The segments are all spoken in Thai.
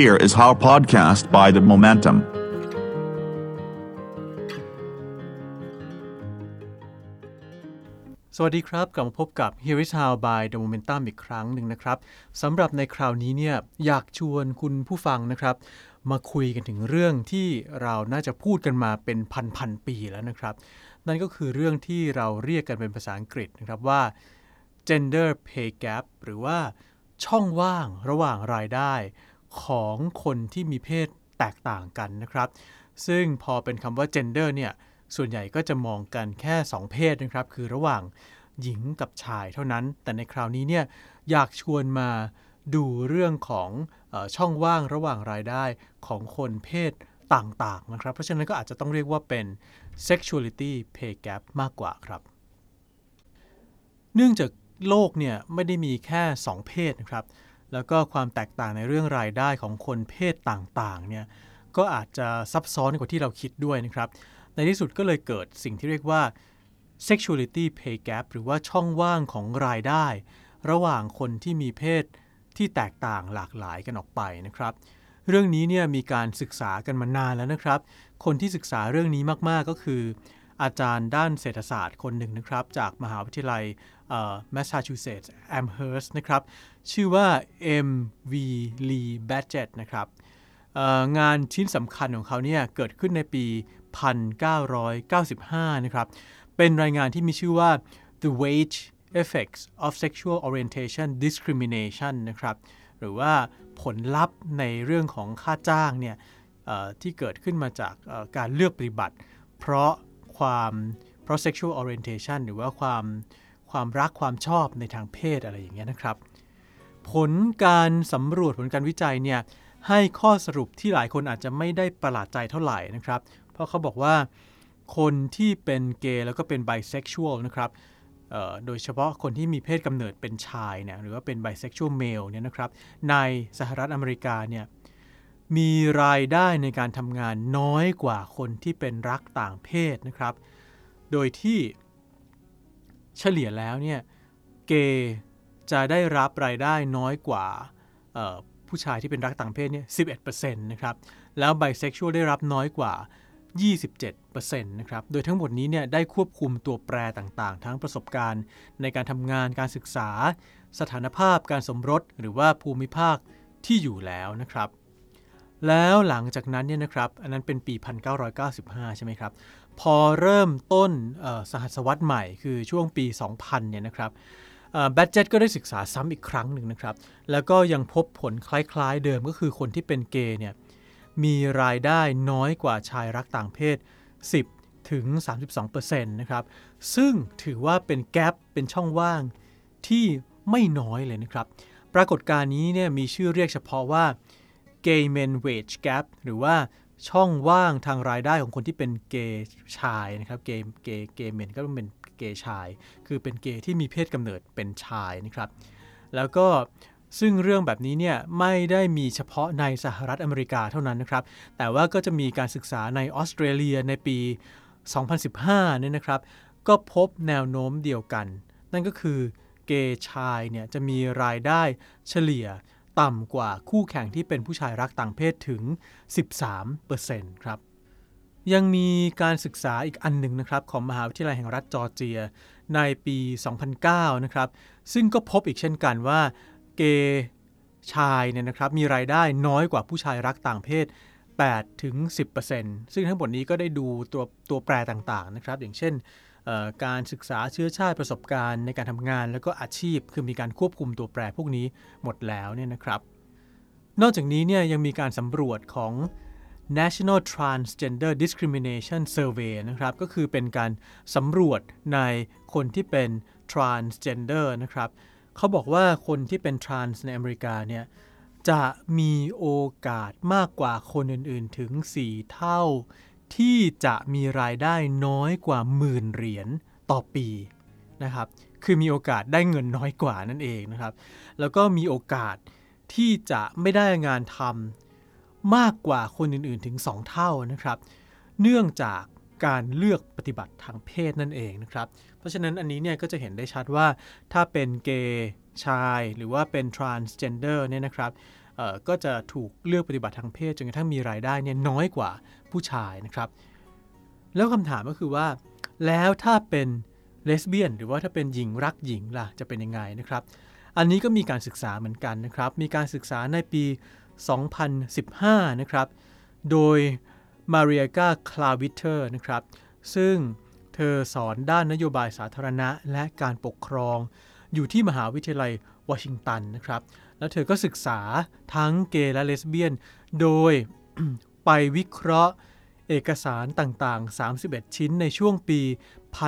Here is our podcast by The Momentum. สวัสดีครับ กลับมาพบกับ Here is How by The Momentum อีกครั้งหนึ่งนะครับสำหรับในคราวนี้เนี่ยอยากชวนคุณผู้ฟังนะครับ มาคุยกันถึงเรื่องที่เราน่าจะพูดกันมาเป็นพันๆปีแล้วนะครับ นั่นก็คือเรื่องที่เราเรียกกันเป็นภาษาอังกฤษนะครับว่า gender pay gap หรือว่าช่องว่างระหว่างรายได้ ของคนที่มีเพศแตกต่างกันนะครับ ซึ่งพอเป็นคำว่า gender เนี่ย ส่วนใหญ่ก็จะมองกันแค่ 2 เพศนะครับ คือระหว่างหญิงกับชายเท่านั้น แต่ในคราวนี้เนี่ยอยากชวนมาดูเรื่องของออช่องว่างระหว่างรายได้ของคนเพศต่างๆนะครับ เพราะฉะนั้นก็อาจจะต้องเรียกว่าเป็น sexuality pay gap มากกว่าครับ เนื่องจากโลกเนี่ยไม่ได้มีแค่ 2 เพศนะครับ แล้วก็ความแตกต่างในเรื่องรายได้ของคนเพศต่างๆเนี่ยก็อาจจะซับซ้อนกว่าที่เราคิดด้วยนะครับ ในที่สุดก็เลยเกิดสิ่งที่เรียกว่า sexuality pay gap หรือว่าช่องว่างของรายได้ ระหว่างคนที่มีเพศที่แตกต่างหลากหลายกันออกไปนะครับ เรื่องนี้เนี่ยมีการศึกษากันมานานแล้วนะครับ คนที่ศึกษาเรื่องนี้มากๆก็คือ อาจารย์ด้านเศรษฐศาสตร์คนหนึ่งนะครับ จากมหาวิทยาลัยแมสซาชูเซตส์แอมเฮิร์สนะครับ ชื่อว่า M.V. Lee Badgett นะครับงานชิ้นสำคัญของเขาเนี่ยเกิดขึ้นในปี 1995 นะครับ เป็นรายงานที่มีชื่อว่า The Wage Effects of Sexual Orientation Discrimination นะครับ หรือว่าผลลัพธ์ในเรื่องของค่าจ้างเนี่ยที่เกิดขึ้นมาจากการเลือกปฏิบัติ เพราะ ความเพราะ sexual orientation หรือว่าความความรักความชอบในทางเพศอะไรอย่างเงี้ยนะครับ ผลการสำรวจผลการวิจัยเนี่ยให้ข้อสรุปที่หลายคนอาจจะไม่ได้ประหลาดใจเท่าไหร่นะครับ เพราะเขาบอกว่าคนที่เป็นเกย์แล้วก็เป็นไบเซ็กชวลนะครับโดยเฉพาะคนที่มีเพศกำเนิดเป็นชายเนี่ยหรือว่าเป็นไบเซ็กชวลเมลเนี่ยนะครับในสหรัฐอเมริกาเนี่ย มีรายได้ในการทำงานน้อยกว่าคนที่เป็นรักต่างเพศนะครับ โดยที่เฉลี่ยแล้วเนี่ยเกย์จะได้รับรายได้น้อยกว่าผู้ชายที่เป็นรักต่างเพศเนี่ย11%นะครับ แล้วไบเซ็กชวลได้รับน้อยกว่า 27%นะครับ โดยทั้งหมดนี้เนี่ยได้ควบคุมตัวแปรต่างๆ ทั้งประสบการณ์ในการทำงานการศึกษา สถานภาพการสมรส หรือว่าภูมิภาคที่อยู่แล้วนะครับ แล้วหลังจากนั้นเนี่ยนะครับ อันนั้นเป็นปี 1995 ใช่ไหมครับ พอเริ่มต้นสหัสวรรษใหม่คือช่วงปี 2000 เนี่ยนะครับแบดเจ็ตก็ได้ศึกษาซ้ำอีกครั้งหนึ่งนะครับ แล้วก็ยังพบผลคล้ายๆเดิมก็คือคนที่เป็นเกย์เนี่ยมีรายได้น้อยกว่าชายรักต่างเพศ 10 ถึง 32%นะครับ ซึ่งถือว่าเป็นแกลบเป็นช่องว่างที่ไม่น้อยเลยนะครับ ปรากฏการณ์นี้เนี่ยมีชื่อเรียกเฉพาะว่า gay men wage gap หรือว่าช่องว่างทางรายได้ของคนที่เป็นเกย์ชายนะครับเกย์เกย์เกย์เมนก็ต้องเป็นเกย์ชาย คือเป็นเกย์ที่มีเพศกำเนิดเป็นชายนะครับ แล้วก็ซึ่งเรื่องแบบนี้เนี่ยไม่ได้มีเฉพาะในสหรัฐอเมริกาเท่านั้นนะครับ แต่ว่าก็จะมีการศึกษาในออสเตรเลียในปี 2015 เนี่ยนะครับ ก็พบแนวโน้มเดียวกัน นั่นก็คือเกย์ชายเนี่ยจะมีรายได้เฉลี่ย ต่ำกว่าคู่แข่งที่เป็นผู้ชายรักต่างเพศถึง 13%ครับ ยังมีการศึกษาอีกอันหนึ่งนะครับ ของมหาวิทยาลัยแห่งรัฐจอร์เจีย ในปี 2009 นะครับ ซึ่งก็พบอีกเช่นกันว่าเกย์ชายเนี่ยนะครับมีรายได้น้อยกว่าผู้ชายรักต่างเพศ8ถึง10%ซึ่งทั้งหมดนี้ก็ได้ดูตัวตัวแปรต่างๆนะครับ อย่างเช่น การศึกษาเชื้อชาติประสบการณ์ในการทำงาน แล้วก็อาชีพคือมีการควบคุมตัวแปรพวกนี้หมดแล้วเนี่ยนะครับ นอกจากนี้เนี่ยยังมีการสำรวจของ National Transgender Discrimination Survey นะครับ ก็คือเป็นการสำรวจในคนที่เป็น transgender นะครับ เขาบอกว่าคนที่เป็น trans ในอเมริกาเนี่ยจะมีโอกาสมากกว่าคนอื่นๆถึง 4 เท่า ที่จะมีรายได้น้อยกว่าหมื่นเหรียญต่อปีนะครับ คือมีโอกาสได้เงินน้อยกว่านั่นเองนะครับ แล้วก็มีโอกาสที่จะไม่ได้งานทำมากกว่าคนอื่นๆถึง 2 เท่านะครับ เนื่องจากการเลือกปฏิบัติทางเพศนั่นเองนะครับ เพราะฉะนั้นอันนี้เนี่ยก็จะเห็นได้ชัดว่าถ้าเป็นเกย์ชายหรือว่าเป็น transgender เนี่ยนะครับ ก็จะถูกเลือกปฏิบัติทางเพศจนกระทั่งมีรายได้เนี่ยน้อยกว่าผู้ชายนะครับ แล้วคำถามก็คือว่า แล้วถ้าเป็นเลสเบี้ยน หรือว่าถ้าเป็นหญิงรักหญิงล่ะจะเป็นยังไงนะครับ อันนี้ก็มีการศึกษาเหมือนกันนะครับ มีการศึกษาในปี 2015 นะครับ โดยมาเรียกาคลาวิเตอร์นะครับ ซึ่งเธอสอนด้านนโยบายสาธารณะและการปกครอง อยู่ที่มหาวิทยาลัยวอชิงตันนะครับ แล้วเธอก็ศึกษาทั้งเกย์และเลสเบี้ยน โดยไปวิเคราะห์เอกสารต่างๆ 31 ชิ้นในช่วงปี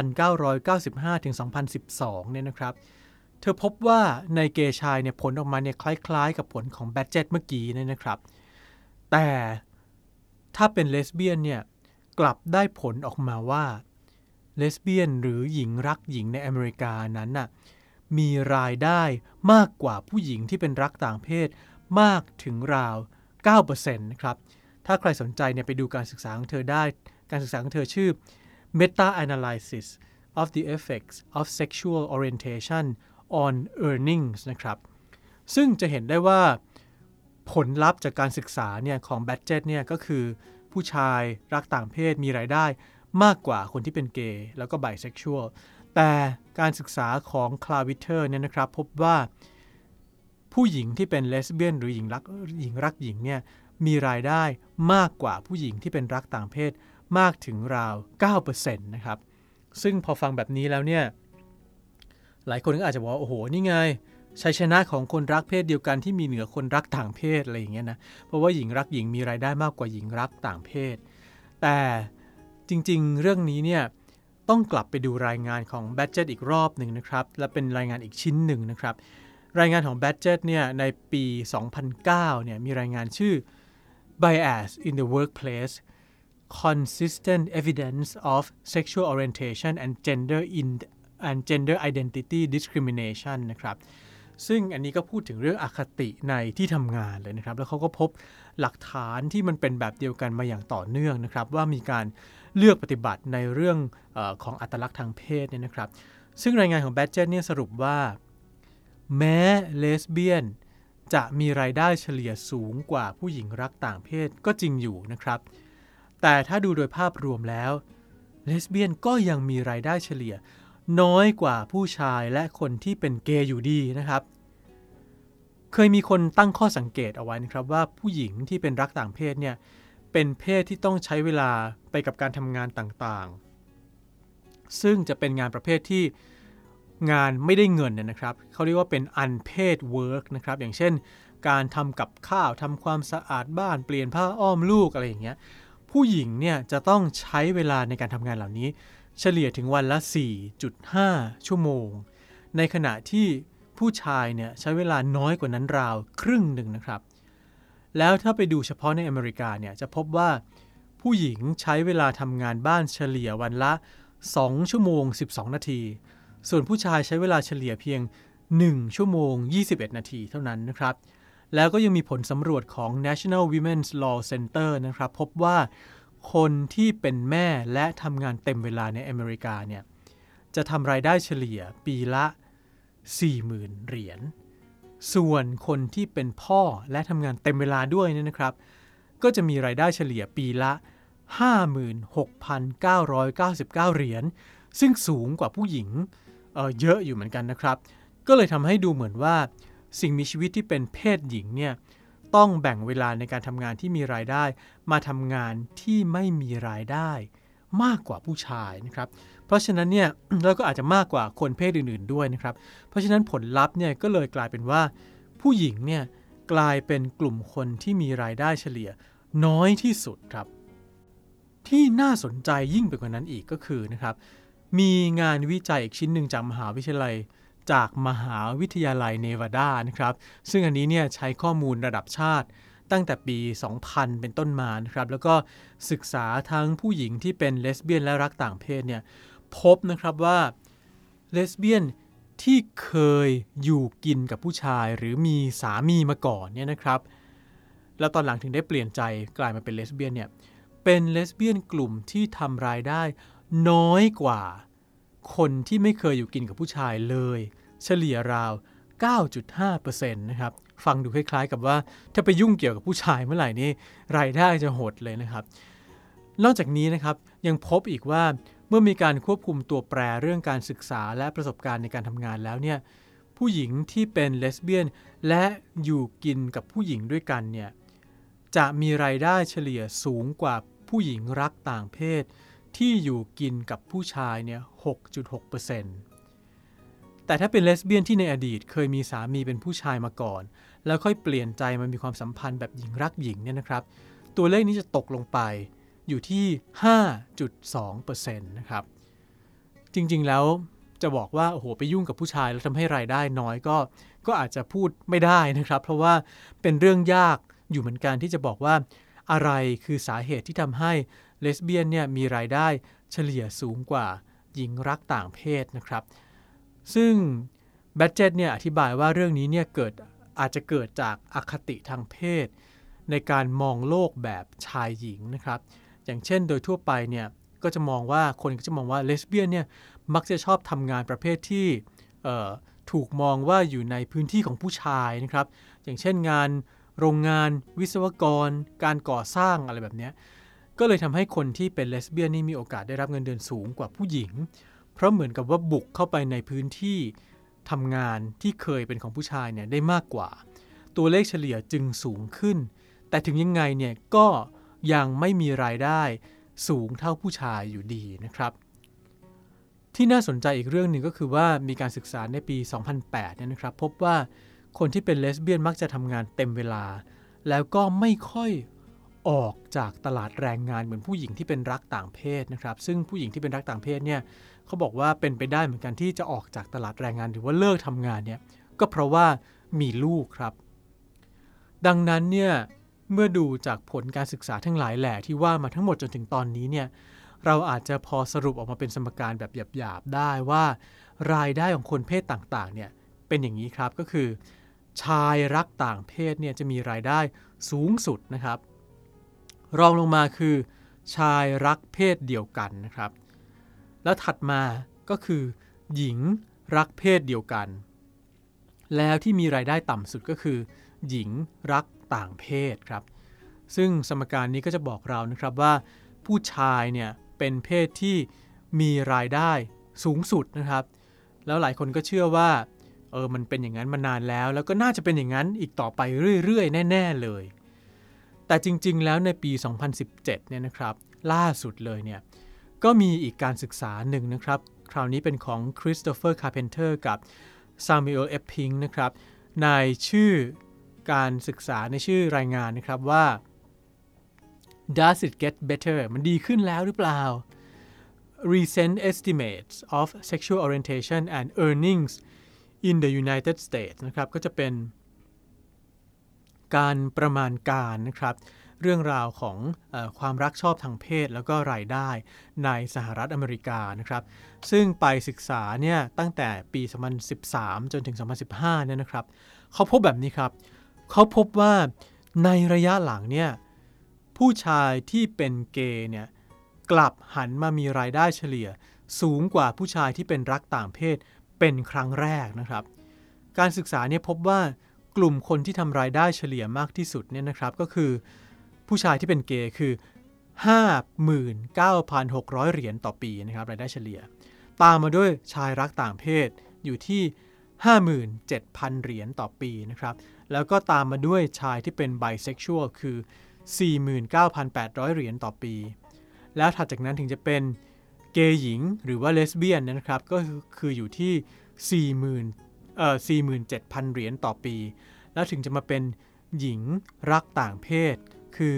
1995ถึง2012 เนี่ยนะครับ เธอพบว่าในเกย์ชายเนี่ยผลออกมาเนี่ยคล้ายๆ กับผลของแบดเจ็ตเมื่อกี้เนี่ยนะครับ แต่ถ้าเป็นเลสเบี้ยนเนี่ยกลับได้ผลออกมาว่าเลสเบี้ยนหรือหญิงรักหญิงในอเมริกานั้นน่ะ มีรายได้มากกว่าผู้หญิงที่เป็นรักต่างเพศมากถึงราว 9%นะครับ ถ้าใครสนใจเนี่ยไปดูการศึกษาของเธอได้ การศึกษาของเธอชื่อ Meta Analysis of the Effects of Sexual Orientation on Earnings นะครับ ซึ่งจะเห็นได้ว่าผลลัพธ์จากการศึกษาเนี่ยของ b a d g e t เนี่ยก็คือผู้ชายรักต่างเพศมีรายได้มากกว่าคนที่เป็นเกย์แล้วก็ไบเซ็กชวล แต่การศึกษาของ Klawitter เนี่ยนะครับพบว่าผู้หญิงที่เป็นเลสเบี้ยนหรือหญิงรักหญิงรักหญิงเนี่ยมีรายได้มากกว่าผู้หญิงที่เป็นรักต่างเพศมากถึงราว 9%นะครับ ซึ่งพอฟังแบบนี้แล้วเนี่ย หลายคนก็อาจจะบอกว่า โอ้โห นี่ไง ชัยชนะของคนรักเพศเดียวกันที่มีเหนือคนรักต่างเพศอะไรอย่างเงี้ยนะ เพราะว่าหญิงรักหญิงมีรายได้มากกว่าหญิงรักต่างเพศ แต่จริงๆ เรื่องนี้เนี่ย ต้องกลับไปดูรายงานของ b a d g e t อีกรอบหนึ่งนะครับ และเป็นรายงานอีกชิ้นหนึ่งนะครับ รายงานของ b a d g e t เนี่ยในปี 2009 เนี่ยมีรายงานชื่อ Bias in the Workplace Consistent Evidence of Sexual Orientation and Gender in and Gender Identity Discrimination นะครับซึ่งอันนี้ก็พูดถึงเรื่องอคติในที่ทำงานเลยนะครับ แล้วเขาก็พบหลักฐานที่มันเป็นแบบเดียวกันมาอย่างต่อเนื่องนะครับ ว่ามีการ เลือกปฏิบัติในเรื่องอของอัตลักษณ์ทางเพศเนี่ยนะครับ ซึ่งรายงานของแบดเจนเนี่ยสรุปว่า แม้เลสเบี้ยนจะมีรายได้เฉลี่ยสูงกว่าผู้หญิงรักต่างเพศก็จริงอยู่นะครับ แต่ถ้าดูโดยภาพรวมแล้ว เลสเบี้ยนก็ยังมีรายได้เฉลี่ย น้อยกว่าผู้ชายและคนที่เป็นเกย์อยู่ดีนะครับ เคยมีคนตั้งข้อสังเกตเอาไว้นะครับว่าผู้หญิงที่เป็นรักต่างเพศเนี่ย เป็นเพศที่ต้องใช้เวลาไปกับการทำงานต่างๆ ซึ่งจะเป็นงานประเภทที่งานไม่ได้เงินนะครับ เขาเรียกว่าเป็น unpaid work นะครับ อย่างเช่น การทำกับข้าวทำความสะอาดบ้านเปลี่ยนผ้าอ้อมลูกอะไรอย่างเงี้ย ผู้หญิงเนี่ยจะต้องใช้เวลาในการทำงานเหล่านี้ เฉลี่ยถึงวันละ 4.5 ชั่วโมง ในขณะที่ผู้ชายเนี่ยใช้เวลาน้อยกว่านั้นราวครึ่งหนึ่งนะครับ แล้วถ้าไปดูเฉพาะในอเมริกาเนี่ยจะพบว่าผู้หญิงใช้เวลาทำงานบ้านเฉลี่ยวันละ 2 ชั่วโมง 12 นาที ส่วนผู้ชายใช้เวลาเฉลี่ยเพียง 1 ชั่วโมง 21 นาทีเท่านั้นนะครับ แล้วก็ยังมีผลสำรวจของ National Women's Law Center นะครับ พบว่าคนที่เป็นแม่และทำงานเต็มเวลาในอเมริกาเนี่ยจะทำรายได้เฉลี่ยปีละ 40,000 เหรียญ ส่วนคนที่เป็นพ่อและทำงานเต็มเวลาด้วยเนี่ยนะครับ ก็จะมีรายได้เฉลี่ยปีละ 56,999 เหรียญ ซึ่งสูงกว่าผู้หญิงเเยอะอยู่เหมือนกันนะครับ ก็เลยทำให้ดูเหมือนว่าสิ่งมีชีวิตที่เป็นเพศหญิงเนี่ยต้องแบ่งเวลาในการทำงานที่มีรายได้ มาทำงานที่ไม่มีรายได้ มากกว่าผู้ชายนะครับ เพราะฉะนั้นเนี่ยเราก็อาจจะมากกว่าคนเพศอื่นๆด้วยนะครับ เพราะฉะนั้นผลลัพธ์เนี่ยก็เลยกลายเป็นว่า ผู้หญิงเนี่ยกลายเป็นกลุ่มคนที่มีรายได้เฉลี่ยน้อยที่สุดครับ ที่น่าสนใจยิ่งไปกว่านั้นอีกก็คือนะครับ มีงานวิจัยอีกชิ้นหนึ่งจากมหาวิทยาลัยจากมหาวิทยาลัยเนวาดานะครับ ซึ่งอันนี้เนี่ยใช้ข้อมูลระดับชาติ ตั้งแต่ปี 2000 เป็นต้นมานะครับแล้วก็ศึกษาทั้งผู้หญิงที่เป็นเลสเบี้ยนและรักต่างเพศเนี่ยพบนะครับว่าเลสเบี้ยนที่เคยอยู่กินกับผู้ชายหรือมีสามีมาก่อนเนี่ยนะครับ แล้วตอนหลังถึงได้เปลี่ยนใจกลายมาเป็นเลสเบี้ยนเนี่ยเป็นเลสเบี้ยนกลุ่มที่ทำรายได้น้อยกว่า คนที่ไม่เคยอยู่กินกับผู้ชายเลย เฉลี่ยราว 9.5%นะครับ ฟังดูคล้าย ๆ กับว่าถ้าไปยุ่งเกี่ยวกับผู้ชายเมื่อไหร่นี่รายได้จะหดเลยนะครับ นอกจากนี้นะครับยังพบอีกว่าเมื่อมีการควบคุมตัวแปรเรื่องการศึกษาและประสบการณ์ในการทำงานแล้วเนี่ยผู้หญิงที่เป็นเลสเบี้ยน และอยู่กินกับผู้หญิงด้วยกันเนี่ยจะมีรายได้เฉลี่ยสูงกว่าผู้หญิงรักต่างเพศ ที่อยู่กินกับผู้ชายเนี่ย 6.6% แต่ถ้าเป็นเลสเบี้ยนที่ในอดีตเคยมีสามีเป็นผู้ชายมาก่อน แล้วค่อยเปลี่ยนใจมามีความสัมพันธ์แบบหญิงรักหญิงเนี่ยนะครับ ตัวเลขนี้จะตกลงไปอยู่ที่ 5.2%นะครับ จริงๆแล้วจะบอกว่า โอ้โห ไปยุ่งกับผู้ชายแล้วทำให้รายได้น้อยก็ ก็อาจจะพูดไม่ได้นะครับ เพราะว่าเป็นเรื่องยากอยู่เหมือนกันที่จะบอกว่าอะไรคือสาเหตุที่ทำให้เลสเบี้ยนเนี่ยมีรายได้เฉลี่ยสูงกว่าหญิงรักต่างเพศนะครับ ซึ่งแบดเจ็ตเนี่ยอธิบายว่าเรื่องนี้เนี่ยเกิดอาจจะเกิดจากอคติทางเพศ ในการมองโลกแบบชายหญิงนะครับ อย่างเช่นโดยทั่วไปเนี่ยก็จะมองว่าคนก็จะมองว่าเลสเบี้ยนเนี่ยมักจะชอบทำงานประเภทที่ถูกมองว่าอยู่ในพื้นที่ของผู้ชายนะครับ อย่างเช่นงานโรงงานวิศวกร การก่อสร้างอะไรแบบนี้ก็เลยทำให้คนที่เป็นเลสเบี้ยนนี่มีโอกาสได้รับเงินเดือนสูงกว่าผู้หญิง เพราะเหมือนกับว่าบุกเข้าไปในพื้นที่ทำงานที่เคยเป็นของผู้ชายเนี่ยได้มากกว่า ตัวเลขเฉลี่ยจึงสูงขึ้น แต่ถึงยังไงเนี่ยก็ยังไม่มีรายได้สูงเท่าผู้ชายอยู่ดีนะครับ ที่น่าสนใจอีกเรื่องหนึ่งก็คือว่ามีการศึกษาในปี 2008เนี่ยนะครับ พบว่าคนที่เป็นเลสเบี้ยนมักจะทำงานเต็มเวลา แล้วก็ไม่ค่อยออกจากตลาดแรงงานเหมือนผู้หญิงที่เป็นรักต่างเพศนะครับ ซึ่งผู้หญิงที่เป็นรักต่างเพศเนี่ย เขาบอกว่าเป็นไปได้เหมือนกันที่จะออกจากตลาดแรงงานหรือว่าเลิกทำงานเนี่ยก็เพราะว่ามีลูกครับ ดังนั้นเนี่ยเมื่อดูจากผลการศึกษาทั้งหลายแหล่ที่ว่ามาทั้งหมดจนถึงตอนนี้เนี่ยเราอาจจะพอสรุปออกมาเป็นสมการแบบหยาบๆได้ว่า รายได้ของคนเพศต่างๆเนี่ยเป็นอย่างนี้ครับก็คือ ชายรักต่างเพศเนี่ยจะมีรายได้สูงสุดนะครับ รองลงมาคือ ชายรักเพศเดียวกันนะครับ แล้วถัดมาก็คือ หญิงรักเพศเดียวกัน แล้วที่มีรายได้ต่ำสุดก็คือ หญิงรักต่างเพศครับ ซึ่งสมการนี้ก็จะบอกเรานะครับว่า ผู้ชายเนี่ยเป็นเพศที่มีรายได้สูงสุดนะครับ แล้วหลายคนก็เชื่อว่าเออมันเป็นอย่างนั้นมานานแล้ว แล้วก็น่าจะเป็นอย่างนั้นอีกต่อไปเรื่อยๆ แน่ ๆ เลย แต่จริงๆ แล้วในปี 2017 เนี่ยนะครับ ล่าสุดเลยเนี่ย ก็มีอีกการศึกษาหนึ่งนะครับ คราวนี้เป็นของ Christopher Carpenter กับ Samuel Eppink นะครับ ในชื่อการศึกษาในชื่อรายงานนะครับว่า Does it get better มันดีขึ้นแล้วหรือเปล่า Recent estimates of sexual orientation and earnings in the United States นะครับ ก็จะเป็นการประมาณการนะครับ เรื่องราวของอความรักชอบทางเพศ แล้วก็รายได้ในสหรัฐอเมริกานะครับ ซึ่งไปศึกษาเนี่ยตั้งแต่ปี 2013 จนถึง 2015 เนี่ยนะครับ เขาพบแบบนี้ครับ เขาพบว่าในระยะหลังเนี่ยผู้ชายที่เป็นเกย์เนี่ยกลับหันมามีรายได้เฉลี่ย สูงกว่าผู้ชายที่เป็นรักต่างเพศเป็นครั้งแรกนะครับ การศึกษาเนี่ยพบว่ากลุ่มคนที่ทำรายได้เฉลี่ยมากที่สุดเนี่ยนะครับก็คือ ผู้ชายที่เป็นเกย์คือ 59,600 เหรียญต่อปีนะครับรายได้เฉลี่ย ตามมาด้วยชายรักต่างเพศอยู่ที่ 57,000 เหรียญต่อปีนะครับ แล้วก็ตามมาด้วยชายที่เป็นไบเซ็กชวลคือ 49,800 เหรียญต่อปี แล้วถัดจากนั้นถึงจะเป็นเกย์หญิงหรือว่าเลสเบี้ยนนะครับ ก็คืออยู่ที่ 40,000เอ่อ47,000 เหรียญต่อปี แล้วถึงจะมาเป็นหญิงรักต่างเพศ คือ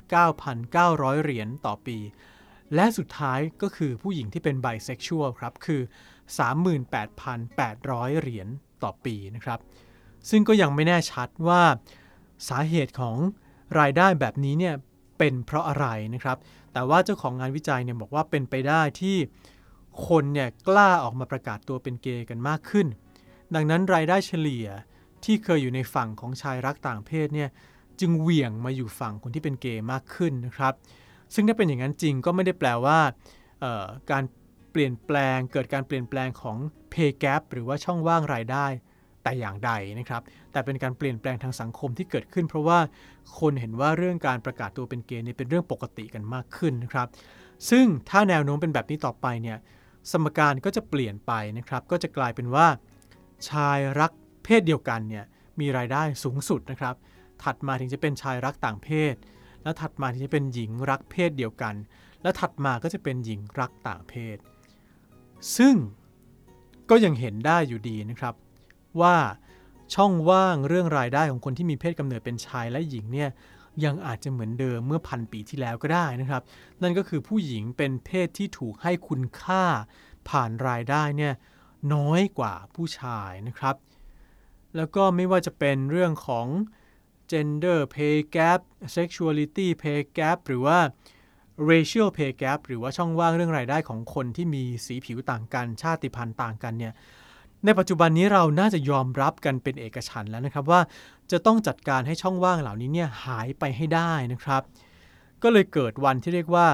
39,900 เหรียญต่อปี และสุดท้ายก็คือผู้หญิงที่เป็นไบเซ็กชวลครับ คือ 38,800 เหรียญต่อปีนะครับ ซึ่งก็ยังไม่แน่ชัดว่าสาเหตุของรายได้แบบนี้เนี่ยเป็นเพราะอะไรนะครับ แต่ว่าเจ้าของงานวิจัยเนี่ยบอกว่าเป็นไปได้ที่คนเนี่ยกล้าออกมาประกาศตัวเป็นเกย์กันมากขึ้น ดังนั้นรายได้เฉลี่ยที่เคยอยู่ในฝั่งของชายรักต่างเพศเนี่ย จึงเหวี่ยงมาอยู่ฝั่งคนที่เป็นเกย์มากขึ้นนะครับ ซึ่งถ้าเป็นอย่างนั้นจริงก็ไม่ได้แปลว่าการเปลี่ยนแปลงเกิดการเปลี่ยนแปลงของ pay gap หรือว่าช่องว่างรายได้แต่อย่างใดนะครับ แต่เป็นการเปลี่ยนแปลงทางสังคมที่เกิดขึ้น เพราะว่าคนเห็นว่าเรื่องการประกาศตัวเป็นเกย์เนี่ยเป็นเรื่องปกติกันมากขึ้นนะครับ ซึ่งถ้าแนวโน้มเป็นแบบนี้ต่อไปเนี่ยสมการก็จะเปลี่ยนไปนะครับ ก็จะกลายเป็นว่า ชายรักเพศเดียวกันเนี่ยมีรายได้สูงสุดนะครับ ถัดมาถึงจะเป็นชายรักต่างเพศ แล้วถัดมาถึงจะเป็นหญิงรักเพศเดียวกัน แล้วถัดมาก็จะเป็นหญิงรักต่างเพศ ซึ่งก็ยังเห็นได้อยู่ดีนะครับ ว่าช่องว่างเรื่องรายได้ของคนที่มีเพศกำเนิดเป็นชายและหญิงเนี่ยยังอาจจะเหมือนเดิมเมื่อพันปีที่แล้วก็ได้นะครับ นั่นก็คือผู้หญิงเป็นเพศที่ถูกให้คุณค่าผ่านรายได้เนี่ยน้อยกว่าผู้ชายนะครับ แล้วก็ไม่ว่าจะเป็นเรื่องของ gender pay gap sexuality pay gap หรือว่า racial pay gap หรือว่าช่องว่างเรื่องรายได้ของคนที่มีสีผิวต่างกัน ชาติพันธุ์ต่างกันเนี่ยในปัจจุบันนี้เราน่าจะยอมรับกันเป็นเอกฉันแล้วนะครับว่าจะต้องจัดการให้ช่องว่างเหล่านี้เนี่ยหายไปให้ได้นะครับ ก็เลยเกิดวันที่เรียกว่า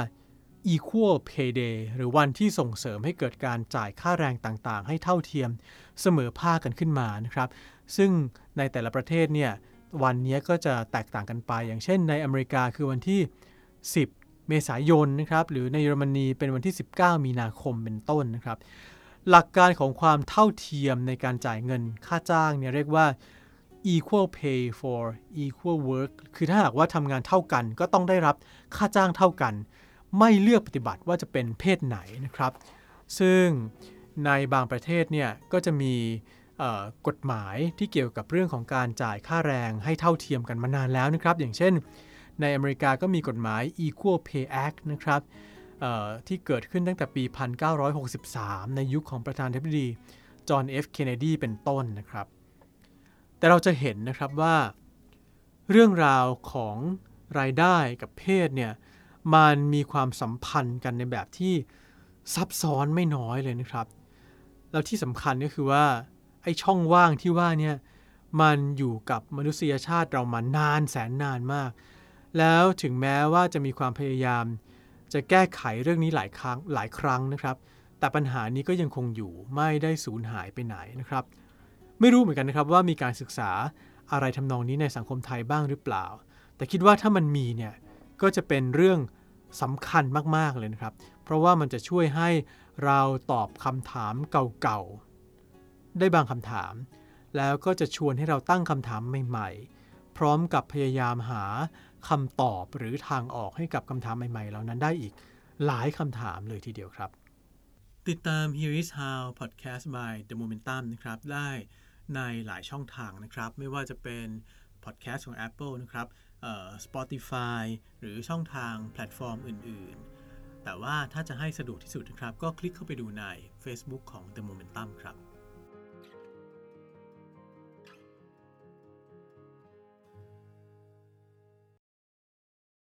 equal pay day หรือวันที่ส่งเสริมให้เกิดการจ่ายค่าแรงต่างๆ ให้เท่าเทียมเสมอภาคกันขึ้นมานะครับ ซึ่งในแต่ละประเทศเนี่ย วันนี้ก็จะแตกต่างกันไป อย่างเช่นในอเมริกาคือวันที่ 10 เมษายนนะครับ หรือในเยอรมนีเป็นวันที่ 19 มีนาคมเป็นต้นนะครับ หลักการของความเท่าเทียมในการจ่ายเงินค่าจ้างเนี่ยเรียกว่า equal pay for equal work คือถ้าหากว่าทำงานเท่ากันก็ต้องได้รับค่าจ้างเท่ากัน ไม่เลือกปฏิบัติว่าจะเป็นเพศไหนนะครับ ซึ่งในบางประเทศเนี่ยก็จะมี กฎหมายที่เกี่ยวกับเรื่องของการจ่ายค่าแรงให้เท่าเทียมกันมานานแล้วนะครับ อย่างเช่น ในอเมริกาก็มีกฎหมาย Equal Pay Act นะครับที่เกิดขึ้นตั้งแต่ปี 1963 ในยุคของประธานาธิบดีจอห์น F. เคนเนดีเป็นต้นนะครับ แต่เราจะเห็นนะครับว่า เรื่องราวของรายได้กับเพศเนี่ยมันมีความสัมพันธ์กันในแบบที่ซับซ้อนไม่น้อยเลยนะครับ แล้วที่สำคัญก็คือว่า อ้ช่องว่างที่ว่าเนี่ยมันอยู่กับมนุษยชาติเรามานานแสนนานมาก แล้วถึงแม้ว่าจะมีความพยายาม จะแก้ไขเรื่องนี้หลายครั้งหลายครั้งนะครับ แต่ปัญหานี้ก็ยังคงอยู่ไม่ได้สูญหายไปไหนนะครับ ไม่รู้เหมือนกันนะครับว่ามีการศึกษาอะไรทำนองนี้ในสังคมไทยบ้างหรือเปล่า แต่คิดว่าถ้ามันมีเนี่ยก็จะเป็นเรื่องสำคัญมากๆเลยนะครับ เพราะว่ามันจะช่วยให้เราตอบคำถามเก่าๆ ได้บางคำถาม แล้วก็จะชวนให้เราตั้งคำถามใหม่ๆ พร้อมกับพยายามหาคำตอบหรือทางออกให้กับคำถามใหม่ๆ เหล่านั้นได้อีกหลายคำถามเลยทีเดียวครับ ติดตาม Here is How Podcast by The Momentum นะครับได้ในหลายช่องทางนะครับ ไม่ว่าจะเป็น podcast ของ Apple นะครับ Spotify หรือช่องทางแพลตฟอร์มอื่น ๆ แต่ว่าถ้าจะให้สะดวกที่สุดนะครับ ก็คลิกเข้าไปดูใน Facebook ของ The Momentum ครับ